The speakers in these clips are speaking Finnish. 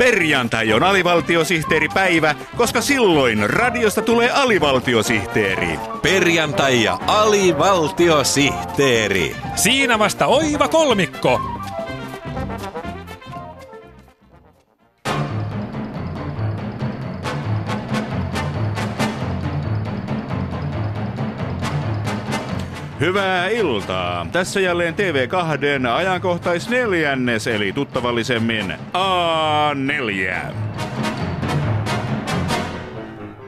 Perjantai on alivaltiosihteeripäivä, koska silloin radiosta tulee alivaltiosihteeri. Perjantai ja alivaltiosihteeri. Siinä vasta oiva kolmikko. Hyvää iltaa. Tässä jälleen TV2 ajankohtaisneljännes, eli tuttavallisemmin A4.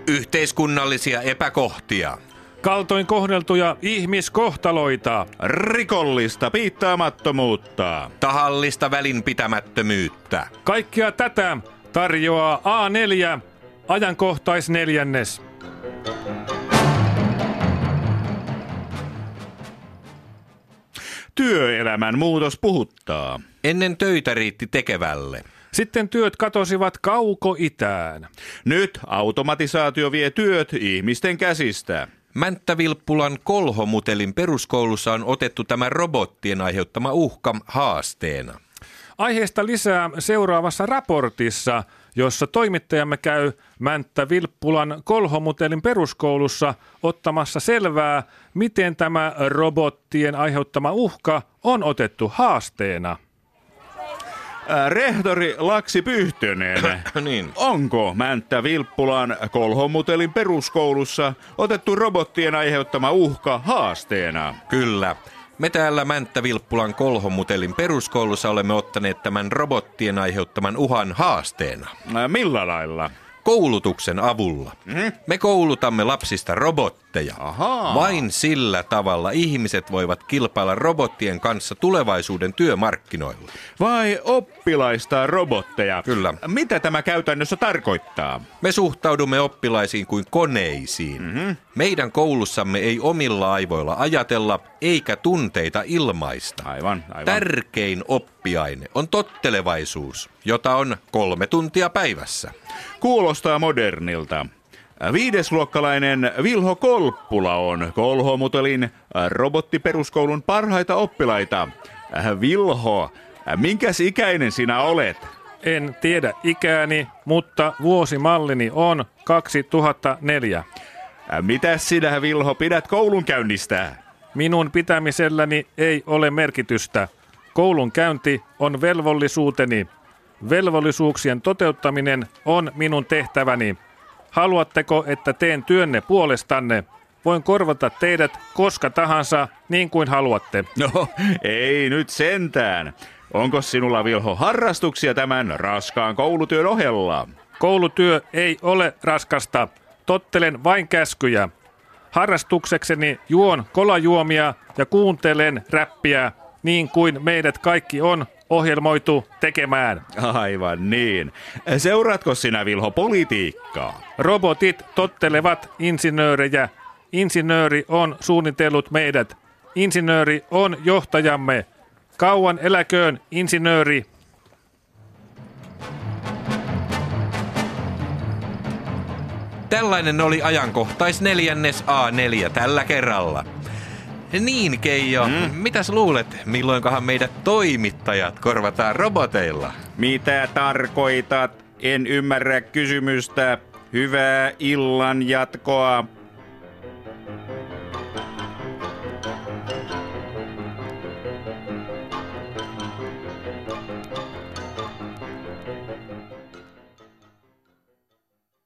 Yhteiskunnallisia epäkohtia. Kaltoin kohdeltuja ihmiskohtaloita. Rikollista piittaamattomuutta. Tahallista välinpitämättömyyttä. Kaikkia tätä tarjoaa A4 ajankohtaisneljännes. Työelämän muutos puhuttaa. Ennen töitä riitti tekevälle. Sitten työt katosivat kauko-itään. Nyt automatisaatio vie työt ihmisten käsistä. Mänttä Vilppulan kolhomutelin peruskoulussa on otettu tämä robottien aiheuttama uhka haasteena. Aiheesta lisää seuraavassa raportissa, jossa toimittajamme käy Mänttä Vilppulan kolhomutelin peruskoulussa ottamassa selvää, miten tämä robottien aiheuttama uhka on otettu haasteena. Ää, Rehtori Laksi Pyhtönen. Niin. Onko Mänttä Vilppulan Kolhomutelin peruskoulussa otettu robottien aiheuttama uhka haasteena? Kyllä. Me täällä Mänttä Vilppulan kolhomutelin peruskoulussa olemme ottaneet tämän robottien aiheuttaman uhan haasteena. Ää, Millä lailla? Koulutuksen avulla. Me koulutamme lapsista robotteja. Ahaa. Vain sillä tavalla ihmiset voivat kilpailla robottien kanssa tulevaisuuden työmarkkinoilla. Vai oppilaista robotteja? Kyllä. Mitä tämä käytännössä tarkoittaa? Me suhtaudumme oppilaisiin kuin koneisiin. Mm-hmm. Meidän koulussamme ei omilla aivoilla ajatella eikä tunteita ilmaista. Aivan, aivan. Tärkein oppiaine on tottelevaisuus, jota on kolme tuntia päivässä. Kuulostaa modernilta. Viidesluokkalainen Vilho Kolppula on Kolhomutelin robottiperuskoulun parhaita oppilaita. Vilho, minkäs ikäinen sinä olet? En tiedä ikääni, mutta vuosimallini on 2004. Mitäs sinä, Vilho, pidät koulun käynnistä? Minun pitämiselläni ei ole merkitystä. Koulun käynti on velvollisuuteni. Velvollisuuksien toteuttaminen on minun tehtäväni. Haluatteko, että teen työnne puolestanne? Voin korvata teidät koska tahansa niin kuin haluatte. No, ei nyt sentään. Onko sinulla, Vilho, harrastuksia tämän raskaan koulutyön ohella? Koulutyö ei ole raskasta. Tottelen vain käskyjä. Harrastuksekseni juon kolajuomia ja kuuntelen räppiä niin kuin meidät kaikki on ohjelmoitu tekemään. Aivan niin. Seuraatko sinä, Vilho, politiikkaa? Robotit tottelevat insinöörejä. Insinööri on suunnitellut meidät. Insinööri on johtajamme. Kauan eläköön insinööri. Tällainen oli ajankohtais neljännes A4 tällä kerralla. Niin, Keijo, mm. mitäs luulet, milloinkohan meidät toimittajat korvataan roboteilla? Mitä tarkoitat? En ymmärrä kysymystä. Hyvää illan jatkoa.